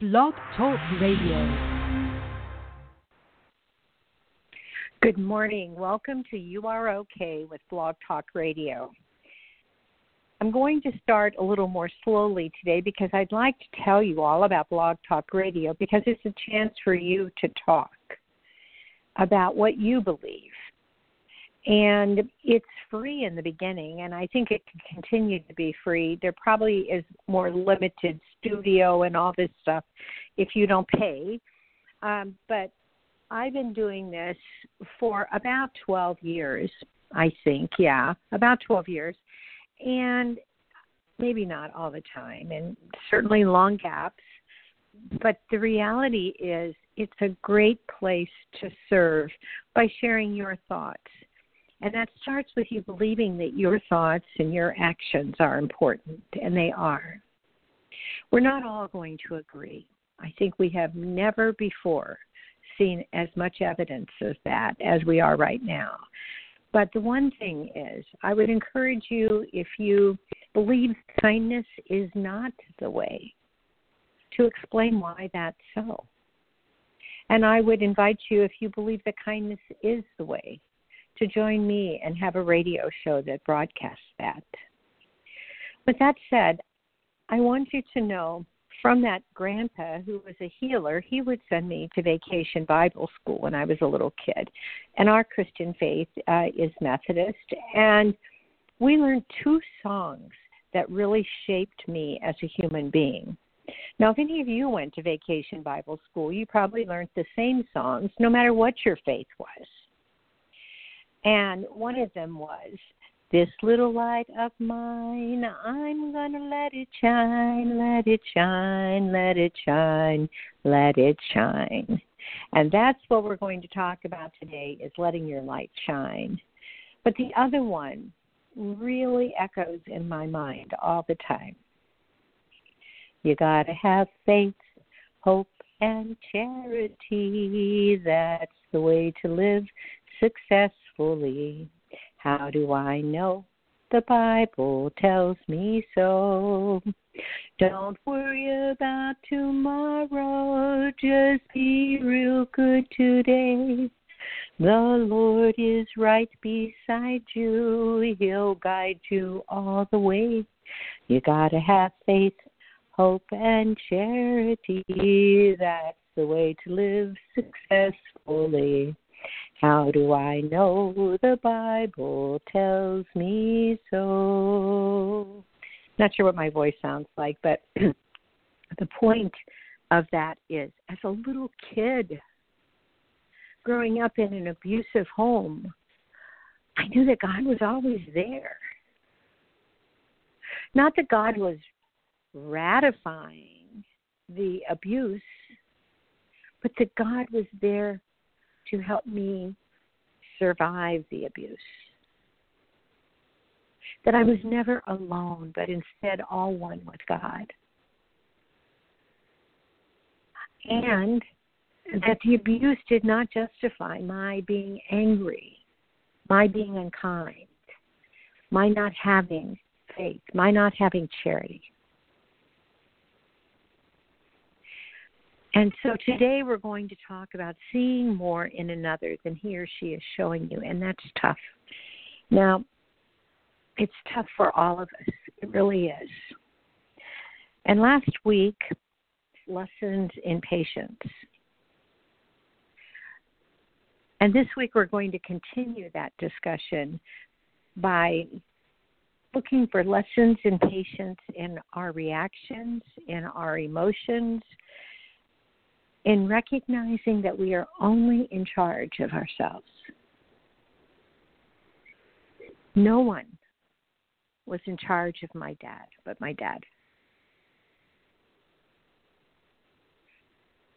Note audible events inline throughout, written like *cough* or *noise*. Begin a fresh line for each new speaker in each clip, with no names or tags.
Blog Talk Radio. Good morning. Welcome to You Are Okay with Blog Talk Radio. I'm going to start a little more slowly today because I'd like to tell you all about Blog Talk Radio because it's a chance for you to talk about what you believe. And it's free in the beginning, and I think it can continue to be free. There probably is more limited studio and all this stuff if you don't pay. Um, but I've been doing this for about 12 years, I think. Yeah, about 12 years and maybe not all the time, and certainly long gaps. But the reality is, it's a great place to serve by sharing your thoughts. And that starts with you believing that your thoughts and your actions are important, and they are. We're not all going to agree. I think we have never before seen as much evidence of that as we are right now. But the one thing is, I would encourage you, if you believe kindness is not the way, to explain why that's so. And I would invite you, if you believe that kindness is the way, to join me and have a radio show that broadcasts that. With that said, I want you to know from that grandpa who was a healer, he would send me to vacation Bible school when I was a little kid. And our Christian faith uh, is Methodist. And we learned two songs that really shaped me as a human being. Now, if any of you went to vacation Bible school, you probably learned the same songs no matter what your faith was. And one of them was this little light of mine, I'm gonna let it shine, let it shine, let it shine, let it shine. And that's what we're going to talk about today is letting your light shine. But the other one really echoes in my mind all the time. You got to have faith, hope, and charity. That's the way to live successfully. How do I know? The Bible tells me so. Don't worry about tomorrow, just be real good today. The Lord is right beside you, He'll guide you all the way. You gotta have faith, hope, and charity. That's the way to live successfully. How do I know the Bible tells me so? Not sure what my voice sounds like, but *clears throat* the point of that is as a little kid growing up in an abusive home, I knew that God was always there. Not that God was ratifying the abuse, but that God was there to help me survive the abuse. That I was never alone, but instead all one with God. And that the abuse did not justify my being angry, my being unkind, my not having faith, my not having charity. And so today we're going to talk about seeing more in another than he or she is showing you, and that's tough. Now, it's tough for all of us. It really is. And last week, lessons in patience. And this week we're going to continue that discussion by looking for lessons in patience in our reactions, in our emotions, in recognizing that we are only in charge of ourselves. No one was in charge of my dad but my dad.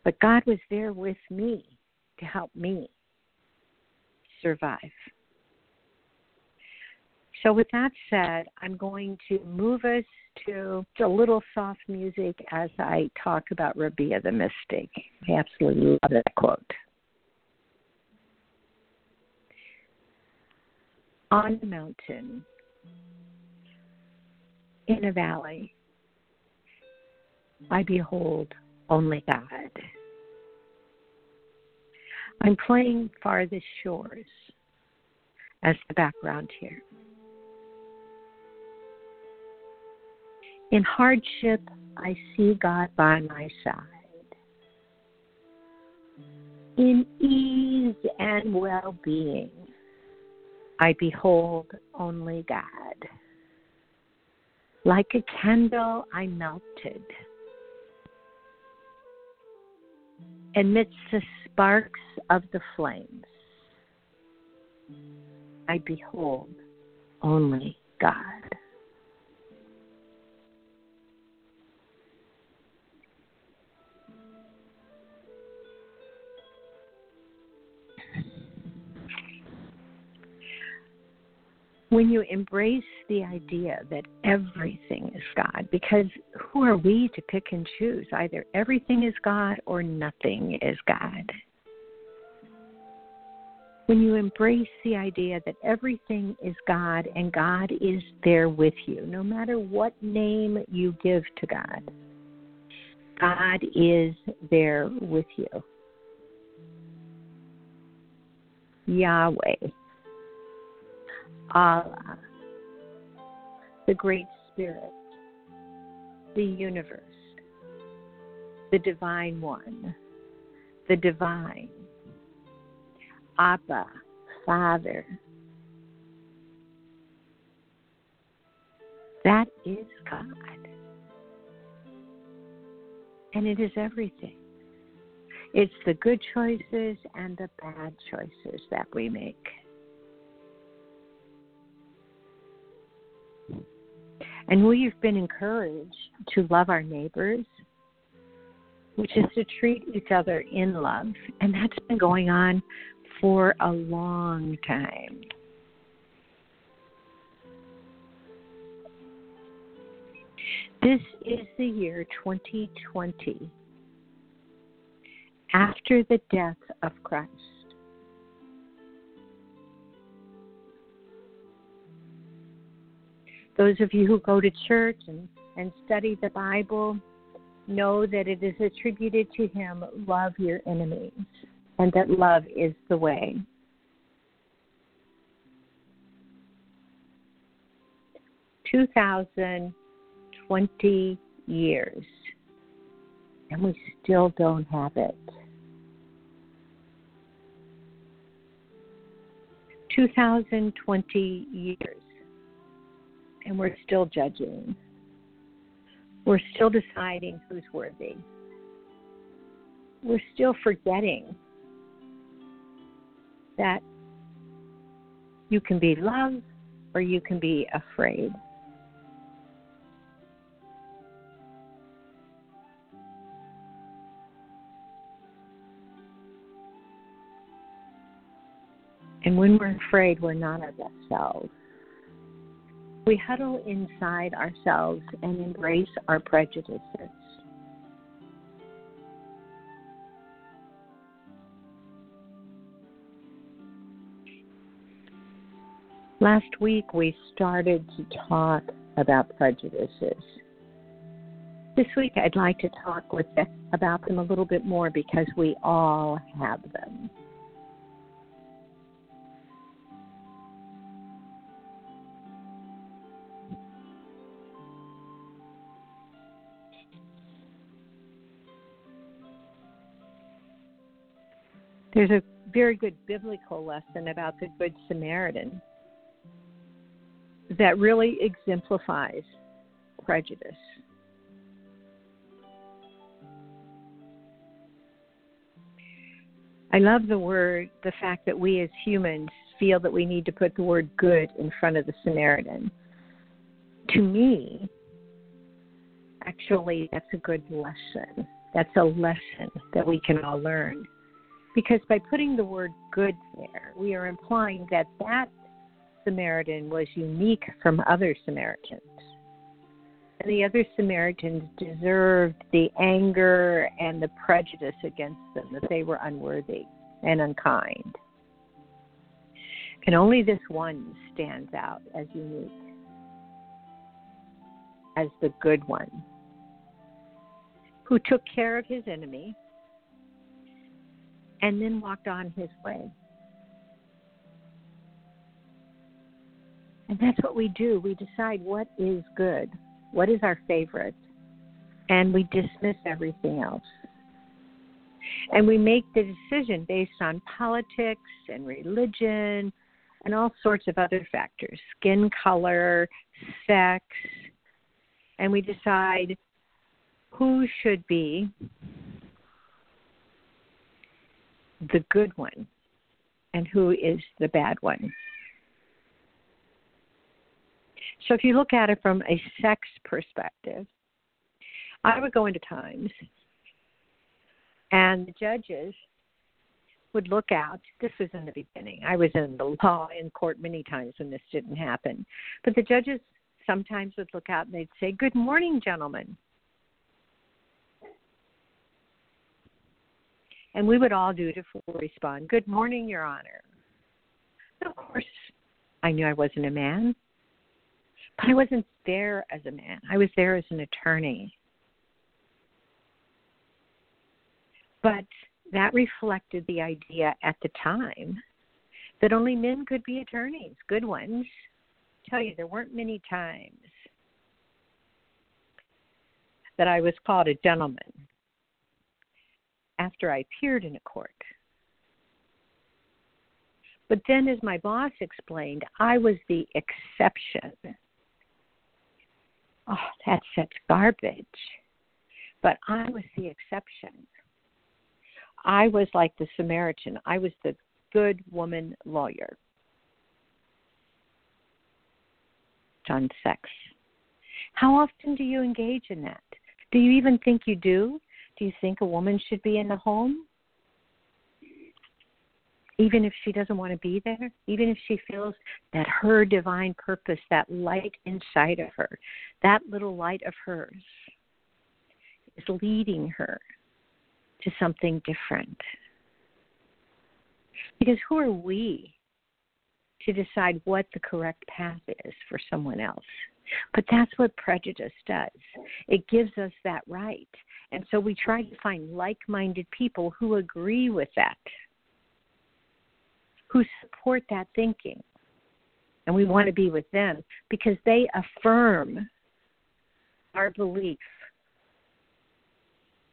But God was there with me to help me survive. So, with that said, I'm going to move us to a little soft music as I talk about Rabia the Mystic. I absolutely love that quote. On a mountain, in a valley, I behold only God. I'm playing Farthest Shores as the background here. In hardship, I see God by my side. In ease and well being, I behold only God. Like a candle, I melted. Amidst the sparks of the flames, I behold only God. When you embrace the idea that everything is God, because who are we to pick and choose? Either everything is God or nothing is God. When you embrace the idea that everything is God and God is there with you, no matter what name you give to God, God is there with you. Yahweh Allah, the Great Spirit, the universe, the Divine One, the Divine, Abba, Father. That is God. And it is everything. It's the good choices and the bad choices that we make. And we've been encouraged to love our neighbors, which is to treat each other in love. And that's been going on for a long time. This is the year 2020, after the death of Christ. Those of you who go to church and, and study the Bible know that it is attributed to him love your enemies, and that love is the way. Two thousand twenty years, and we still don't have it. 2020 years and we're still judging. We're still deciding who's worthy. We're still forgetting that you can be loved or you can be afraid. And when we're afraid, we're not our best ourselves. We huddle inside ourselves and embrace our prejudices. Last week we started to talk about prejudices. This week I'd like to talk with about them a little bit more because we all have them. There's a very good biblical lesson about the Good Samaritan that really exemplifies prejudice. I love the word, the fact that we as humans feel that we need to put the word good in front of the Samaritan. To me, actually, that's a good lesson. That's a lesson that we can all learn. Because by putting the word good there, we are implying that that Samaritan was unique from other Samaritans. And the other Samaritans deserved the anger and the prejudice against them, that they were unworthy and unkind. And only this one stands out as unique, as the good one. who took care of his enemy and then walked on his way. And that's what we do. We decide what is good, what is our favorite, and we dismiss everything else. And we make the decision based on politics and religion and all sorts of other factors skin color, sex, and we decide who should be the good one and who is the bad one. So if you look at it from a sex perspective, I would go into Times and the judges would look out. This was in the beginning. I was in the law in court many times when this didn't happen. But the judges sometimes would look out and they'd say, Good morning, gentlemen. And we would all do to respond, Good morning, Your Honor. And of course, I knew I wasn't a man, but I wasn't there as a man. I was there as an attorney. But that reflected the idea at the time that only men could be attorneys, good ones. I tell you, there weren't many times that I was called a gentleman after I appeared in a court. But then, as my boss explained, I was the exception. Oh, that's such garbage. But I was the exception. I was like the Samaritan. I was the good woman lawyer. On sex. How often do you engage in that? Do you even think you do? Do you think a woman should be in the home? Even if she doesn't want to be there, even if she feels that her divine purpose, that light inside of her, that little light of hers, is leading her to something different. Because who are we to decide what the correct path is for someone else? But that's what prejudice does. It gives us that right. And so we try to find like minded people who agree with that, who support that thinking. And we want to be with them because they affirm our belief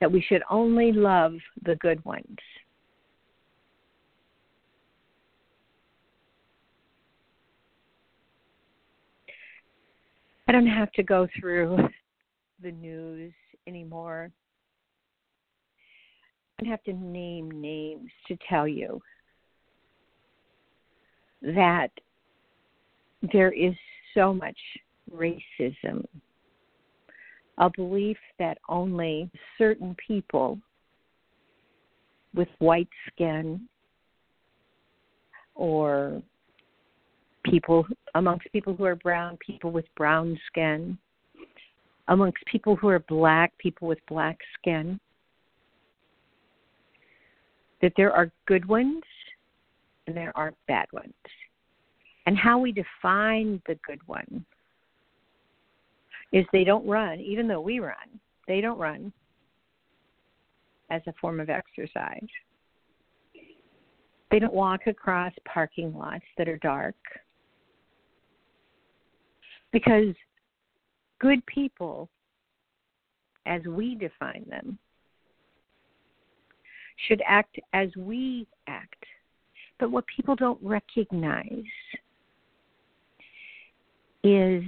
that we should only love the good ones. I don't have to go through the news anymore. I don't have to name names to tell you that there is so much racism a belief that only certain people with white skin or people amongst people who are brown, people with brown skin, amongst people who are black, people with black skin, that there are good ones and there are bad ones. And how we define the good one is they don't run, even though we run, they don't run as a form of exercise. They don't walk across parking lots that are dark. Because good people, as we define them, should act as we act. But what people don't recognize is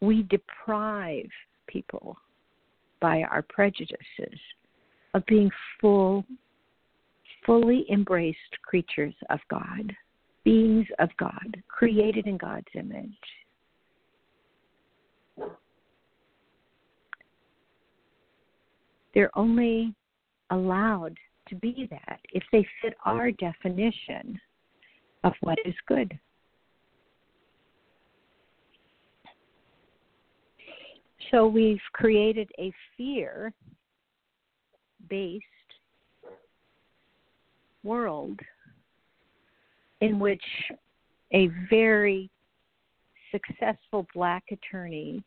we deprive people by our prejudices of being full, fully embraced creatures of God, beings of God, created in God's image. They're only allowed to be that if they fit our definition of what is good. So we've created a fear based world in which a very successful black attorney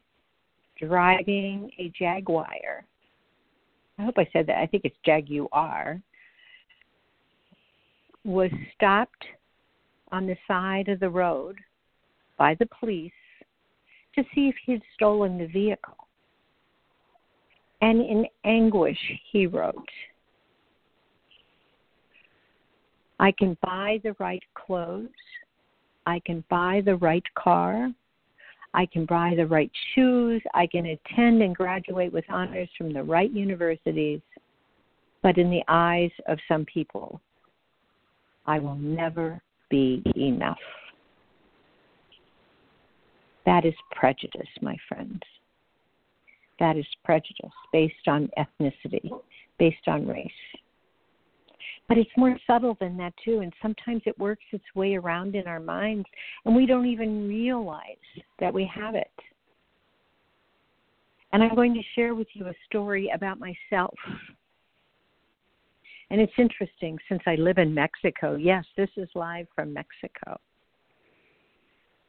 driving a Jaguar. I hope I said that. I think it's Jaguar. Was stopped on the side of the road by the police to see if he had stolen the vehicle. And in anguish, he wrote, I can buy the right clothes. I can buy the right car. I can buy the right shoes. I can attend and graduate with honors from the right universities. But in the eyes of some people, I will never be enough. That is prejudice, my friends. That is prejudice based on ethnicity, based on race. But it's more subtle than that, too. And sometimes it works its way around in our minds, and we don't even realize that we have it. And I'm going to share with you a story about myself. And it's interesting since I live in Mexico. Yes, this is live from Mexico,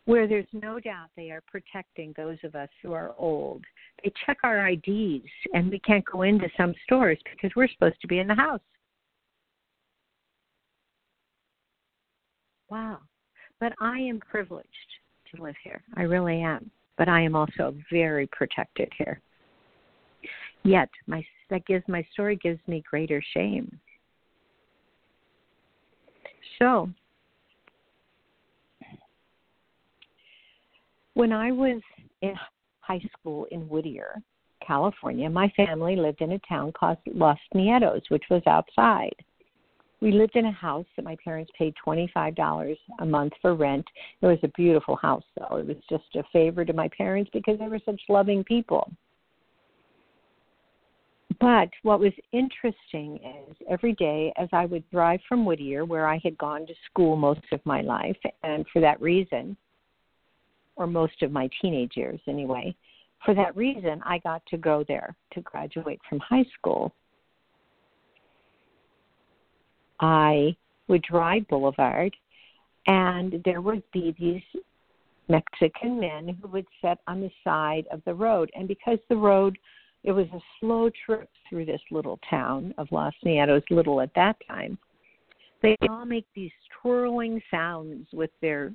where there's no doubt they are protecting those of us who are old. They check our IDs, and we can't go into some stores because we're supposed to be in the house. Wow. But I am privileged to live here. I really am. But I am also very protected here. Yet my that gives my story gives me greater shame. So when I was in high school in Whittier, California, my family lived in a town called Los Nietos, which was outside we lived in a house that my parents paid $25 a month for rent. It was a beautiful house, though. It was just a favor to my parents because they were such loving people. But what was interesting is every day as I would drive from Whittier, where I had gone to school most of my life, and for that reason, or most of my teenage years anyway, for that reason, I got to go there to graduate from high school I would drive Boulevard, and there would be these Mexican men who would sit on the side of the road. And because the road, it was a slow trip through this little town of Los Nietos, little at that time, they all make these twirling sounds with their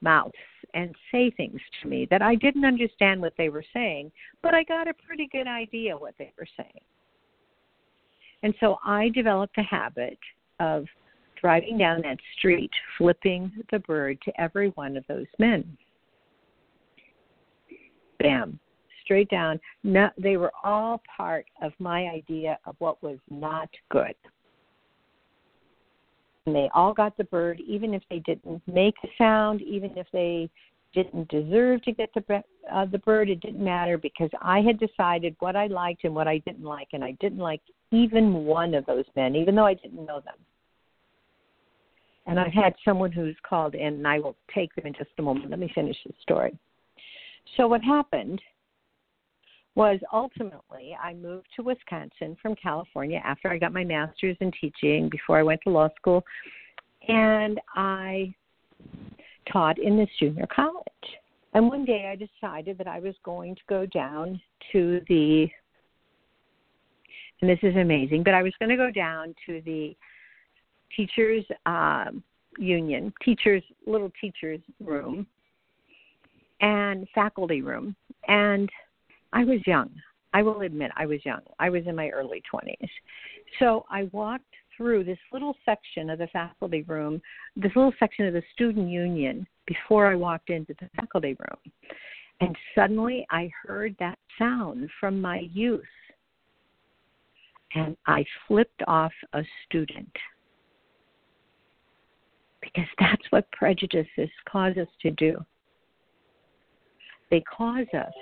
mouths and say things to me that I didn't understand what they were saying, but I got a pretty good idea what they were saying. And so I developed a habit of driving down that street, flipping the bird to every one of those men. Bam, straight down. No, they were all part of my idea of what was not good. And they all got the bird, even if they didn't make a sound, even if they didn't deserve to get the uh, the bird. It didn't matter because I had decided what I liked and what I didn't like, and I didn't like even one of those men, even though I didn't know them. And I've had someone who's called in, and I will take them in just a moment. Let me finish the story. So, what happened was ultimately I moved to Wisconsin from California after I got my master's in teaching before I went to law school. And I taught in this junior college. And one day I decided that I was going to go down to the, and this is amazing, but I was going to go down to the teachers um, union, teachers little teachers room, and faculty room, and I was young. I will admit I was young. I was in my early 20s. So I walked through this little section of the faculty room, this little section of the student union before I walked into the faculty room. And suddenly I heard that sound from my youth. And I flipped off a student because that's what prejudices cause us to do. They cause us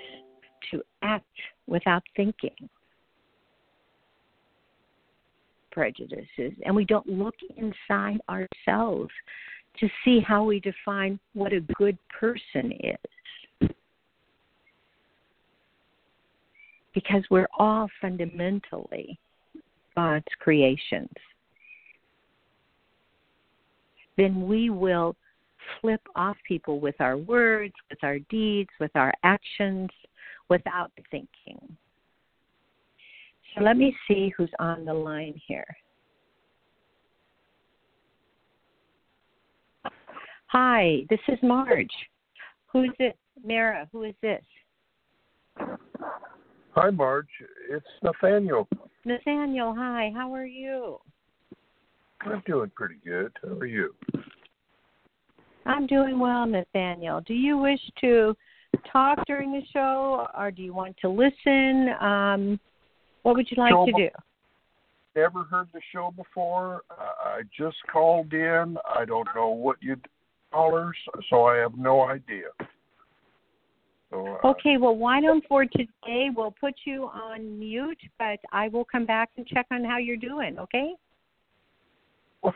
to act without thinking. Prejudices, and we don't look inside ourselves to see how we define what a good person is. Because we're all fundamentally God's creations then we will flip off people with our words, with our deeds, with our actions. without thinking. So let me see who's on the line here. Hi, this is Marge. Who's it? Mara, who is this?
Hi, Marge. It's Nathaniel.
Nathaniel, hi. How are you?
I'm doing pretty good. How are you?
I'm doing well, Nathaniel. Do you wish to talk during the show, or do you want to listen? Um, what would you like
show
to do?
Never heard the show before. I just called in. I don't know what you callers, so I have no idea. So, uh,
Okay, well, why don't for today we'll put you on mute, but I will come back and check on how you're doing. Okay?
what,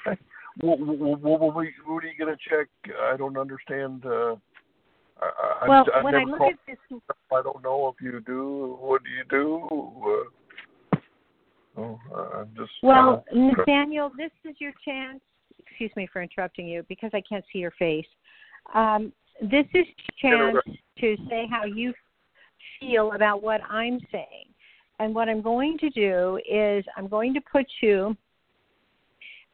what, what, what, what are you going to check? I don't understand. Uh, I,
Well,
I, I've
when I look
called.
at this
I don't know if you do. What do you do? Uh, oh, I'm just.
Well,
uh, *laughs*
Nathaniel, this is your chance. Excuse me for interrupting you because I can't see your face. Um, this is your chance to say how you feel about what I'm saying. And what I'm going to do is I'm going to put you.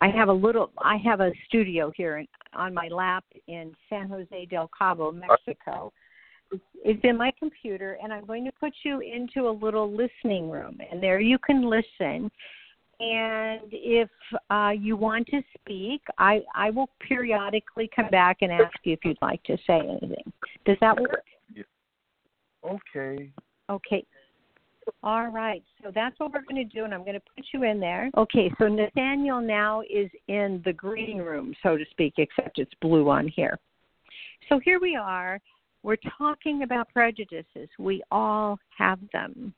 I have a little. I have a studio here in, on my lap in San Jose del Cabo, Mexico. It's- in my computer, and I'm going to put you into a little listening room, and there you can listen. And if uh, you want to speak, I, I will periodically come back and ask you if you'd like to say anything. Does that work?
Okay.
Okay. All right. So that's what we're going to do, and I'm going to put you in there. Okay. So Nathaniel now is in the green room, so to speak, except it's blue on here. So here we are. We're talking about prejudices. We all have them.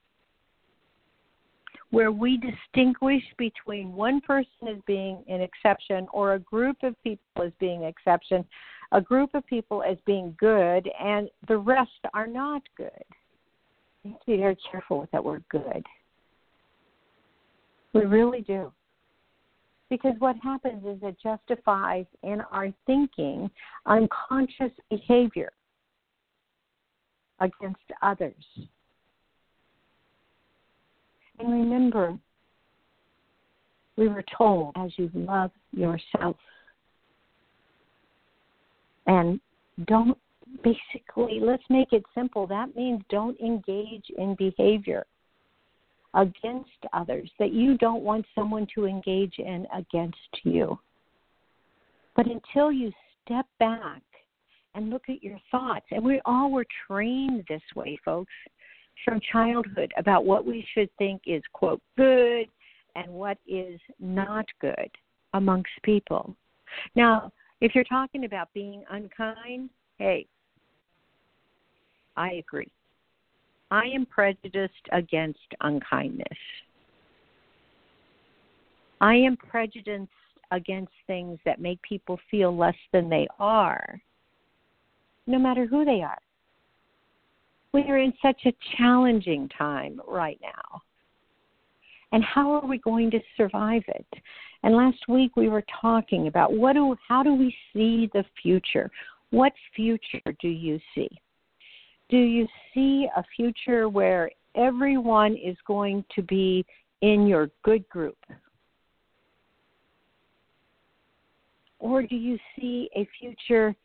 Where we distinguish between one person as being an exception or a group of people as being exception, a group of people as being good, and the rest are not good. We have to be very careful with that word good. We really do. Because what happens is it justifies in our thinking unconscious behavior against others. And remember, we were told as you love yourself. And don't basically, let's make it simple. That means don't engage in behavior against others that you don't want someone to engage in against you. But until you step back and look at your thoughts, and we all were trained this way, folks, from childhood about what we should think is, quote, good and what is not good amongst people. Now, if you're talking about being unkind, hey, I agree. I am prejudiced against unkindness. I am prejudiced against things that make people feel less than they are, no matter who they are. We are in such a challenging time right now. And how are we going to survive it? And last week we were talking about what do how do we see the future? What future do you see? Do you see a future where everyone is going to be in your good group? Or do you see a future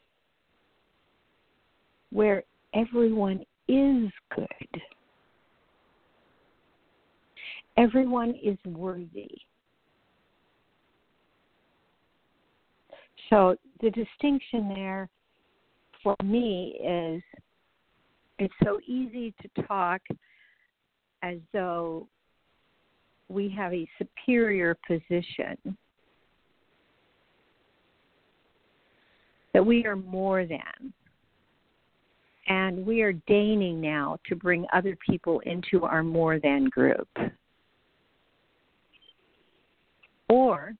where everyone is good? Everyone is worthy. So the distinction there for me is it's so easy to talk as though we have a superior position, that we are more than. And we are deigning now to bring other people into our more than group. Or,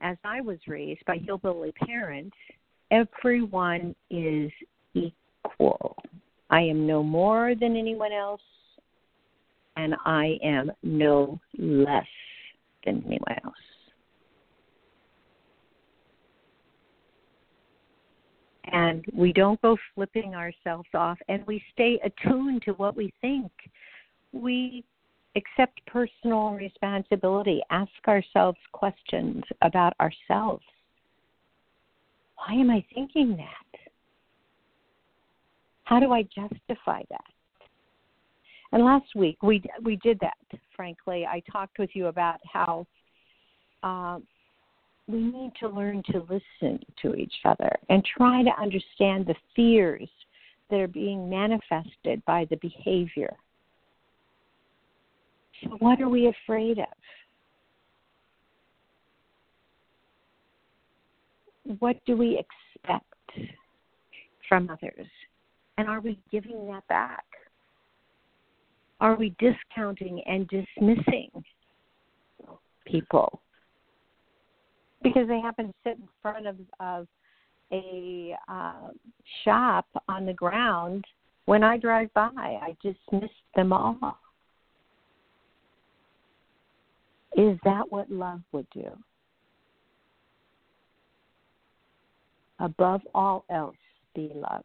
as I was raised by hillbilly parents, everyone is equal. I am no more than anyone else, and I am no less than anyone else. and we don't go flipping ourselves off and we stay attuned to what we think. We accept personal responsibility, ask ourselves questions about ourselves. Why am I thinking that? How do I justify that? And last week we we did that. Frankly, I talked with you about how uh, we need to learn to listen to each other and try to understand the fears that are being manifested by the behavior. So, what are we afraid of? What do we expect from others? And are we giving that back? Are we discounting and dismissing people because they happen to sit in front of, of a uh, shop on the ground when I drive by. I dismiss them all. Is that what love would do? Above all else, be love.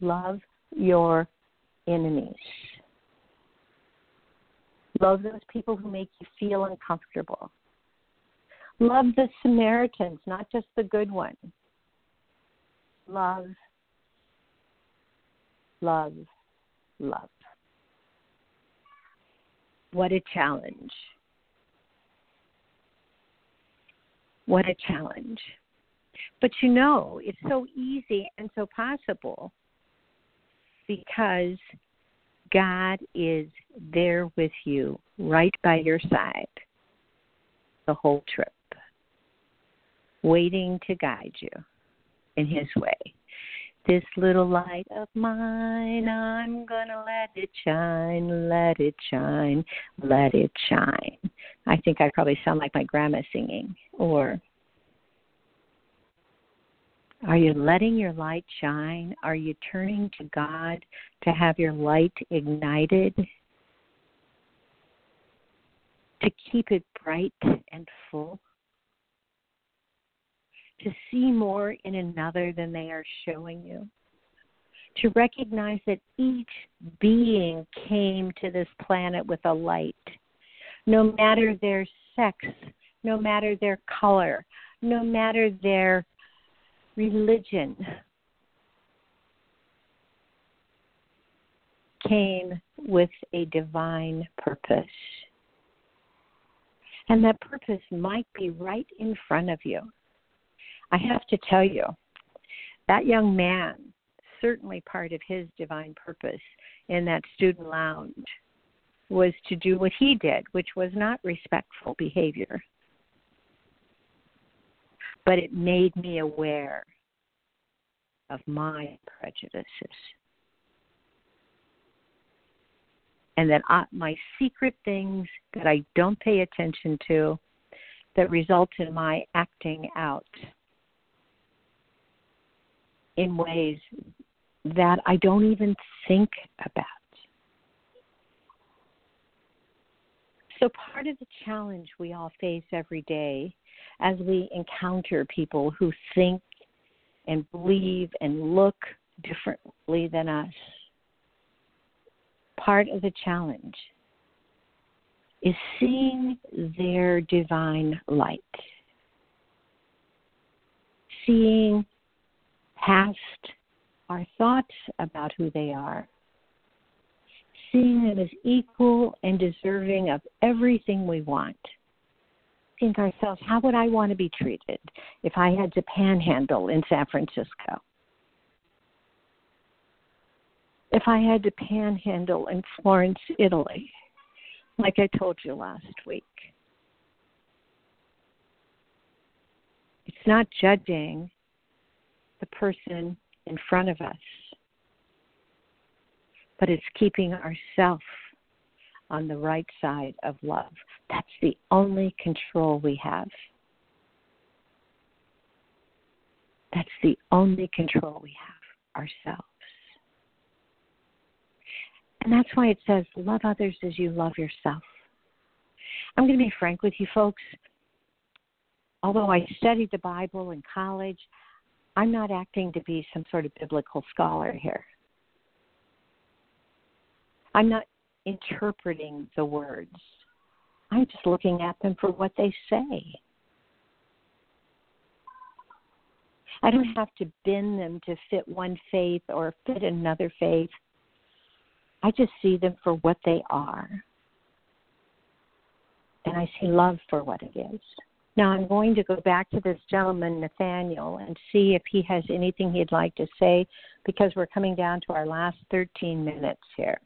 Love your enemies. Love those people who make you feel uncomfortable. Love the Samaritans, not just the good ones. Love, love, love. What a challenge. What a challenge. But you know, it's so easy and so possible because God is there with you, right by your side, the whole trip, waiting to guide you in His way. This little light of mine, I'm gonna let it shine, let it shine, let it shine. I think I probably sound like my grandma singing, or are you letting your light shine? Are you turning to God to have your light ignited? To keep it bright and full? To see more in another than they are showing you? To recognize that each being came to this planet with a light, no matter their sex, no matter their color, no matter their religion came with a divine purpose. And that purpose might be right in front of you. I have to tell you, that young man, certainly part of his divine purpose in that student lounge, was to do what he did, which was not respectful behavior but it made me aware of my prejudices. And that I, my secret things that I don't pay attention to that result in my acting out in ways that I don't even think about. So, part of the challenge we all face every day as we encounter people who think and believe and look differently than us. Part of the challenge is seeing their divine light, seeing past our thoughts about who they are, seeing them as equal and deserving of everything we want Think ourselves, how would I want to be treated if I had to panhandle in San Francisco? If I had to panhandle in Florence, Italy, like I told you last week? It's not judging the person in front of us, but it's keeping ourselves on the right side of love. That's the only control we have. That's the only control we have ourselves. And that's why it says, love others as you love yourself. I'm going to be frank with you folks. although I studied the Bible in college, I'm not acting to be some sort of biblical scholar here. I'm not interpreting the words. I'm just looking at them for what they say. I don't have to bend them to fit one faith or fit another faith. I just see them for what they are. And I see love for what it is. Now I'm going to go back to this gentleman, Nathaniel, and see if he has anything he'd like to say because we're coming down to our last 13 minutes here.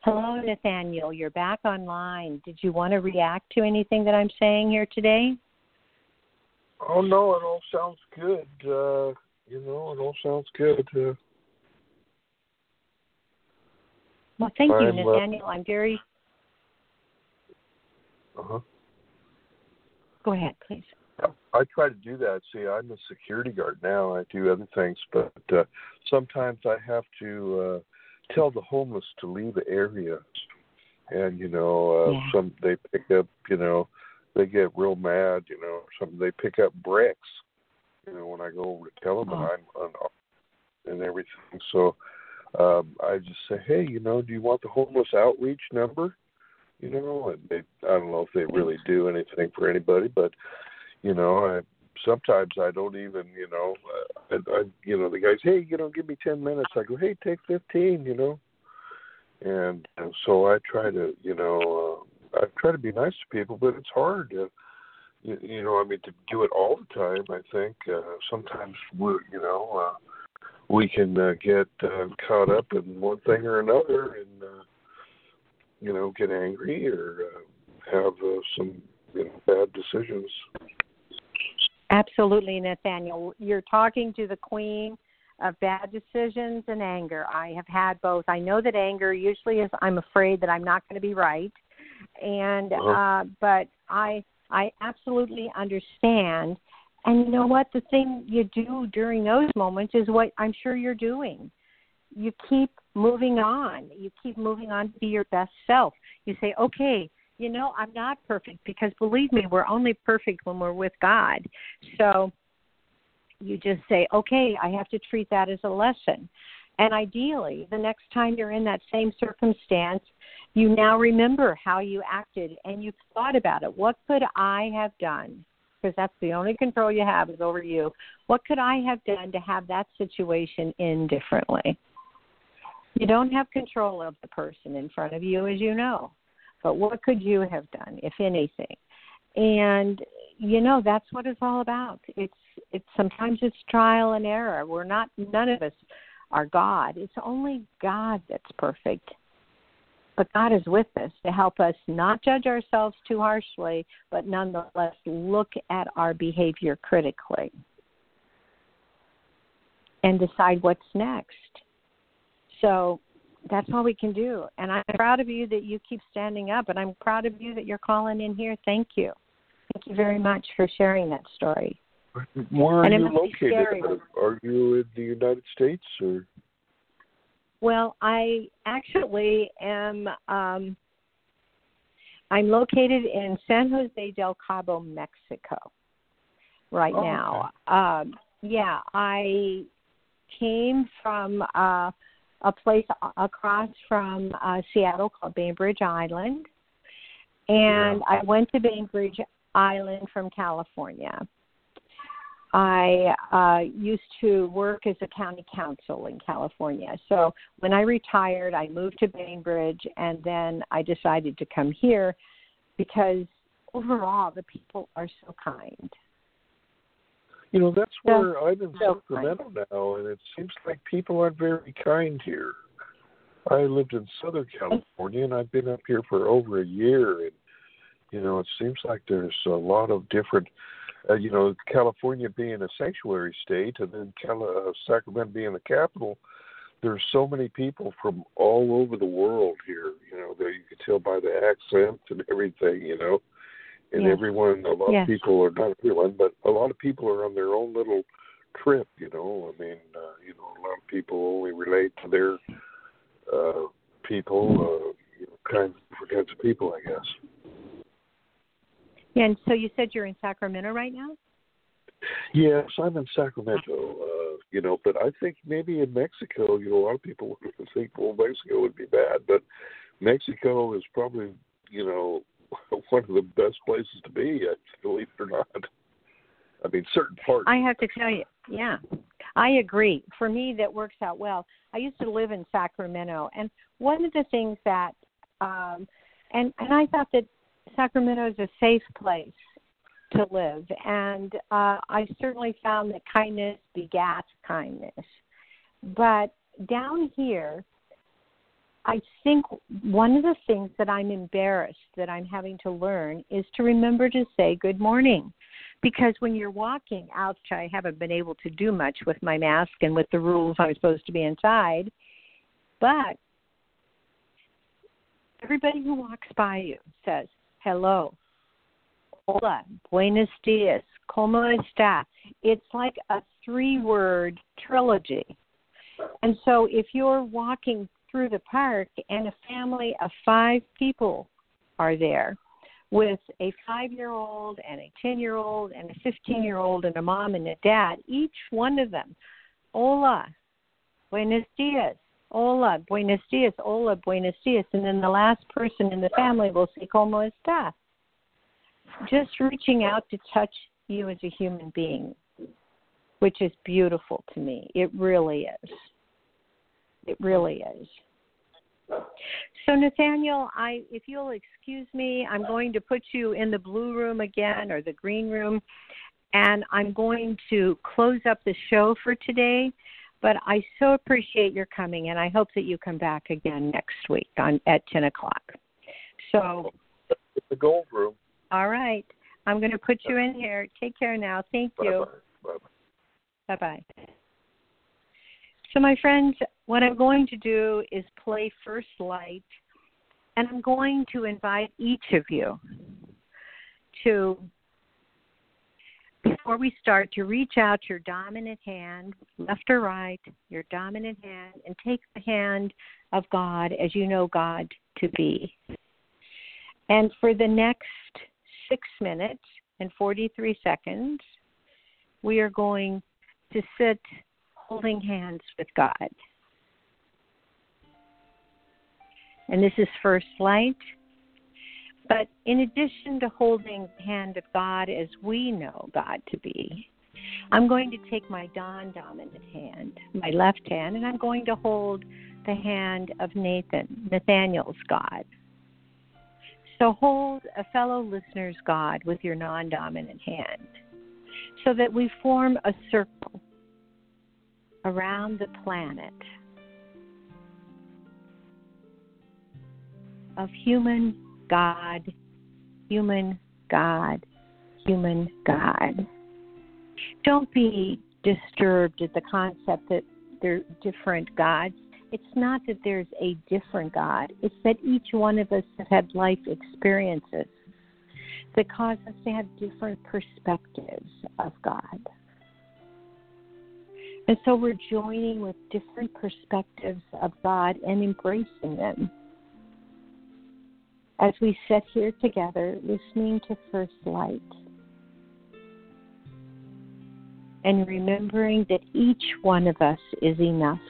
Hello, Nathaniel. You're back online. Did you want to react to anything that I'm saying here today?
Oh no, it all sounds good. Uh, you know, it all sounds good. Uh,
well, thank you, uh, Nathaniel. I'm very.
Uh huh.
Go ahead, please.
I try to do that. See, I'm a security guard now. I do other things, but uh, sometimes I have to uh, tell the homeless to leave the area, and you know, uh, yeah. some they pick up, you know, they get real mad, you know. Some they pick up bricks, you know, when I go over to tell them oh. I'm and everything. So um, I just say, hey, you know, do you want the homeless outreach number? You know, and they I don't know if they really do anything for anybody, but you know, I sometimes I don't even, you know, I, I you know the guys, hey, you know, give me ten minutes. I go, hey, take fifteen, you know, and, and so I try to, you know. Uh, I try to be nice to people, but it's hard to, you, know, I mean, to do it all the time. I think uh, sometimes we, you know, uh, we can uh, get uh, caught up in one thing or another, and uh, you know, get angry or uh, have uh, some you know, bad decisions.
Absolutely, Nathaniel. You're talking to the queen of bad decisions and anger. I have had both. I know that anger usually is I'm afraid that I'm not going to be right and uh-huh. uh, but I I absolutely understand. And you know what? The thing you do during those moments is what I'm sure you're doing. You keep moving on. You keep moving on to be your best self. You say, okay, you know, I'm not perfect because believe me, we're only perfect when we're with God. So you just say, okay, I have to treat that as a lesson. And ideally, the next time you're in that same circumstance, you now remember how you acted and you've thought about it. What could I have done? Because that's the only control you have is over you. What could I have done to have that situation end differently? You don't have control of the person in front of you, as you know. But what could you have done, if anything? And you know that's what it's all about. It's it's sometimes it's trial and error. We're not none of us are God. It's only God that's perfect but God is with us to help us not judge ourselves too harshly, but nonetheless look at our behavior critically and decide what's next. So that's all we can do. And I'm proud of you that you keep standing up, and I'm proud of you that you're calling in here. Thank you. Thank you very much for sharing that story.
Where are you located? Are you in the United States or?
Well, I actually am. Um, I'm located in San Jose del Cabo, Mexico, right oh, now. Okay. Um, yeah, I came from uh, a place across from uh, Seattle called Bainbridge Island, and yeah. I went to Bainbridge Island from California. I uh, used to work as a county counsel in California. So when I retired, I moved to Bainbridge, and then I decided to come here because overall the people are so kind.
You know, that's where so, I'm in so Sacramento now, and it seems like people aren't very kind here. I lived in Southern California, and I've been up here for over a year, and you know, it seems like there's a lot of different uh, you know, California being a sanctuary state, and then Cal- uh, Sacramento being the capital, there's so many people from all over the world here. You know, that you can tell by the accent and everything. You know, and everyone, a lot of people are not everyone, but a lot of people are on their own little trip. You know, I mean, uh, you know, a lot of people only relate to their uh, people, uh, you know, kinds different kinds of people, I guess.
Yeah, And so you said you're in Sacramento right now?
Yes, I'm in Sacramento. Uh, you know, but I think maybe in Mexico, you know, a lot of people *laughs* would think, well, Mexico would be bad, but Mexico is probably, you know, *laughs* one of the best places to be, believe it or not. I mean, certain parts.
I have to tell you, yeah, I agree. For me, that works out well. I used to live in Sacramento, and one of the things that, um, and and I thought that Sacramento is a safe place to live, and uh, I certainly found that kindness begats kindness. But down here, I think one of the things that I'm embarrassed that I'm having to learn is to remember to say good morning. Because when you're walking out, I haven't been able to do much with my mask and with the rules I'm supposed to be inside, but everybody who walks by you says, hello, hola, buenos dias, como está. It's like a three word trilogy. And so if you're walking through the park and a family of five people are there with a five year old and a 10 year old and a 15 year old and a mom and a dad, each one of them, hola, buenos dias, hola, buenos dias, hola, buenos dias. And then the last person in the family will say, como está? Just reaching out to touch you as a human being, which is beautiful to me. It really is. It really is. So Nathaniel, I if you'll excuse me, I'm going to put you in the blue room again or the green room and I'm going to close up the show for today. But I so appreciate your coming and I hope that you come back again next week on at ten o'clock. So
the gold room.
All right. I'm going to put you in here. Take care now. Thank you.
Bye
bye. So, my friends, what I'm going to do is play First Light, and I'm going to invite each of you to, before we start, to reach out your dominant hand, left or right, your dominant hand, and take the hand of God as you know God to be. And for the next six minutes and 43 seconds, we are going to sit holding hands with God. And this is first light. But in addition to holding the hand of God as we know God to be, I'm going to take my non dominant hand, my left hand, and I'm going to hold the hand of Nathan, Nathaniel's God. So hold a fellow listener's God with your non dominant hand so that we form a circle around the planet of human God, human God, human God. Don't be disturbed at the concept that they're different gods. It's not that there's a different God, it's that each one of us has had life experiences that cause us to have different perspectives of God. And so we're joining with different perspectives of God and embracing them. As we sit here together, listening to First Light, and remembering that each one of us is enough.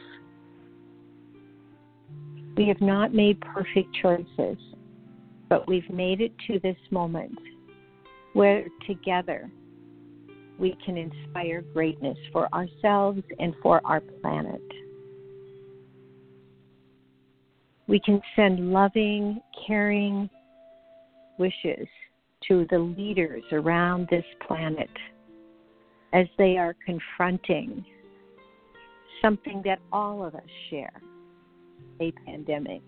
We have not made perfect choices, but we've made it to this moment where together we can inspire greatness for ourselves and for our planet. We can send loving, caring wishes to the leaders around this planet as they are confronting something that all of us share a pandemic.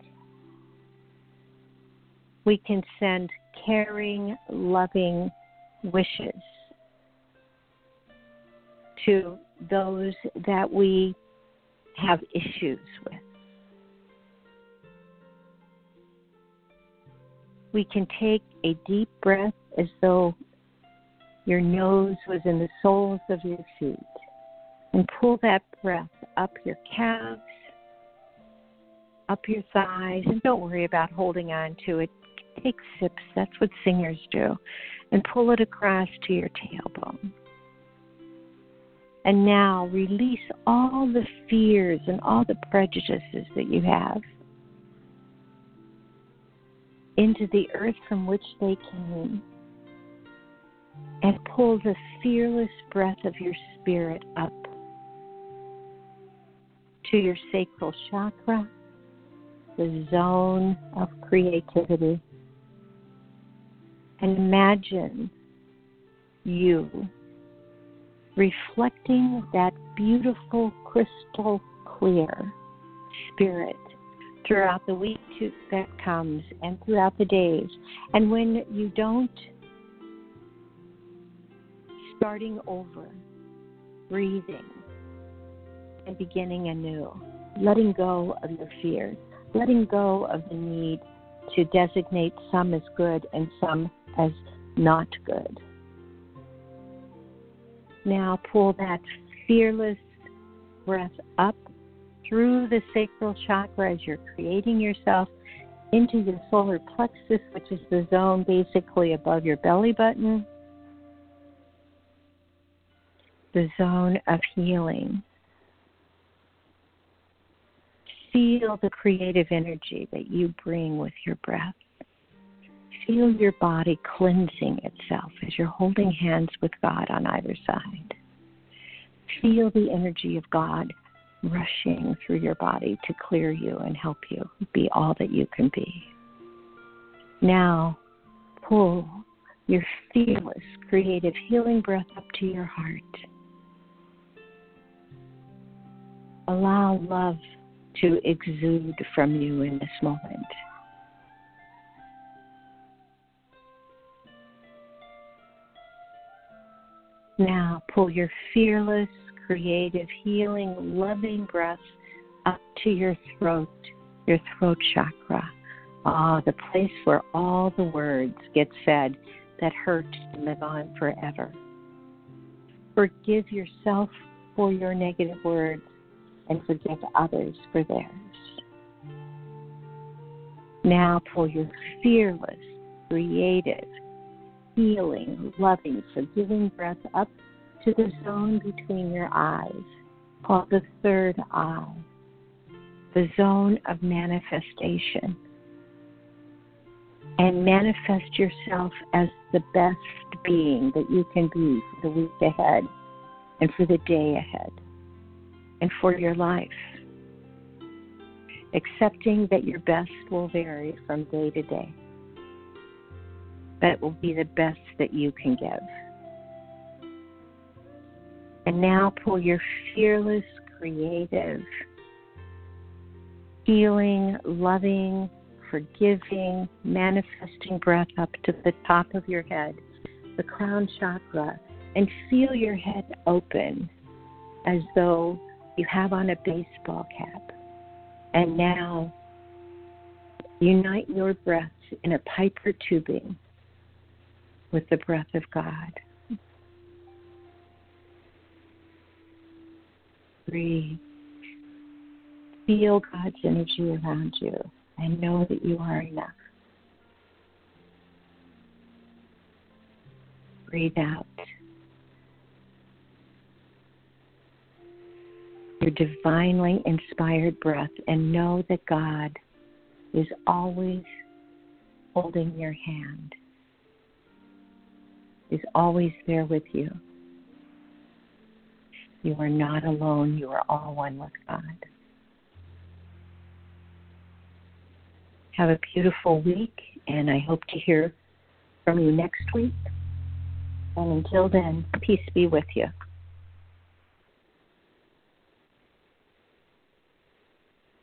We can send caring, loving wishes to those that we have issues with. We can take a deep breath as though your nose was in the soles of your feet and pull that breath up your calves, up your thighs, and don't worry about holding on to it. take sips. That's what singers do. And pull it across to your tailbone. And now release all the fears and all the prejudices that you have into the earth from which they came. And pull the fearless breath of your spirit up to your sacral chakra, the zone of creativity. And imagine you reflecting that beautiful crystal clear spirit throughout the week that comes and throughout the days. And when you don't, starting over, breathing, and beginning anew, letting go of your fears, letting go of the need to designate some as good and some as not good. Now pull that fearless breath up through the sacral chakra as you're creating yourself into your solar plexus, which is the zone basically above your belly button, the zone of healing. Feel the creative energy that you bring with your breath. Feel your body cleansing itself as you're holding hands with God on either side. Feel the energy of God rushing through your body to clear you and help you be all that you can be. Now, pull your fearless, creative, healing breath up to your heart. Allow love to exude from you in this moment. Now pull your fearless, creative, healing, loving breath up to your throat, your throat chakra. Ah, the place where all the words get said that hurt and live on forever. Forgive yourself for your negative words and forgive others for theirs. Now pull your fearless, creative, healing, loving, forgiving breath up to the zone between your eyes, called the third eye, the zone of manifestation. And manifest yourself as the best being that you can be for the week ahead and for the day ahead and for your life. Accepting that your best will vary from day to day. That will be the best that you can give. And now pull your fearless, creative, healing, loving, forgiving, manifesting breath up to the top of your head, the crown chakra, and feel your head open as though you have on a baseball cap. And now unite your breath in a piper tubing with the breath of God. Breathe. Feel God's energy around you and know that you are enough. Breathe out. Your divinely inspired breath and know that God is always holding your hand, is always there with you. You are not alone. You are all one with God. Have a beautiful week, and I hope to hear from you next week. And until then, peace be with you.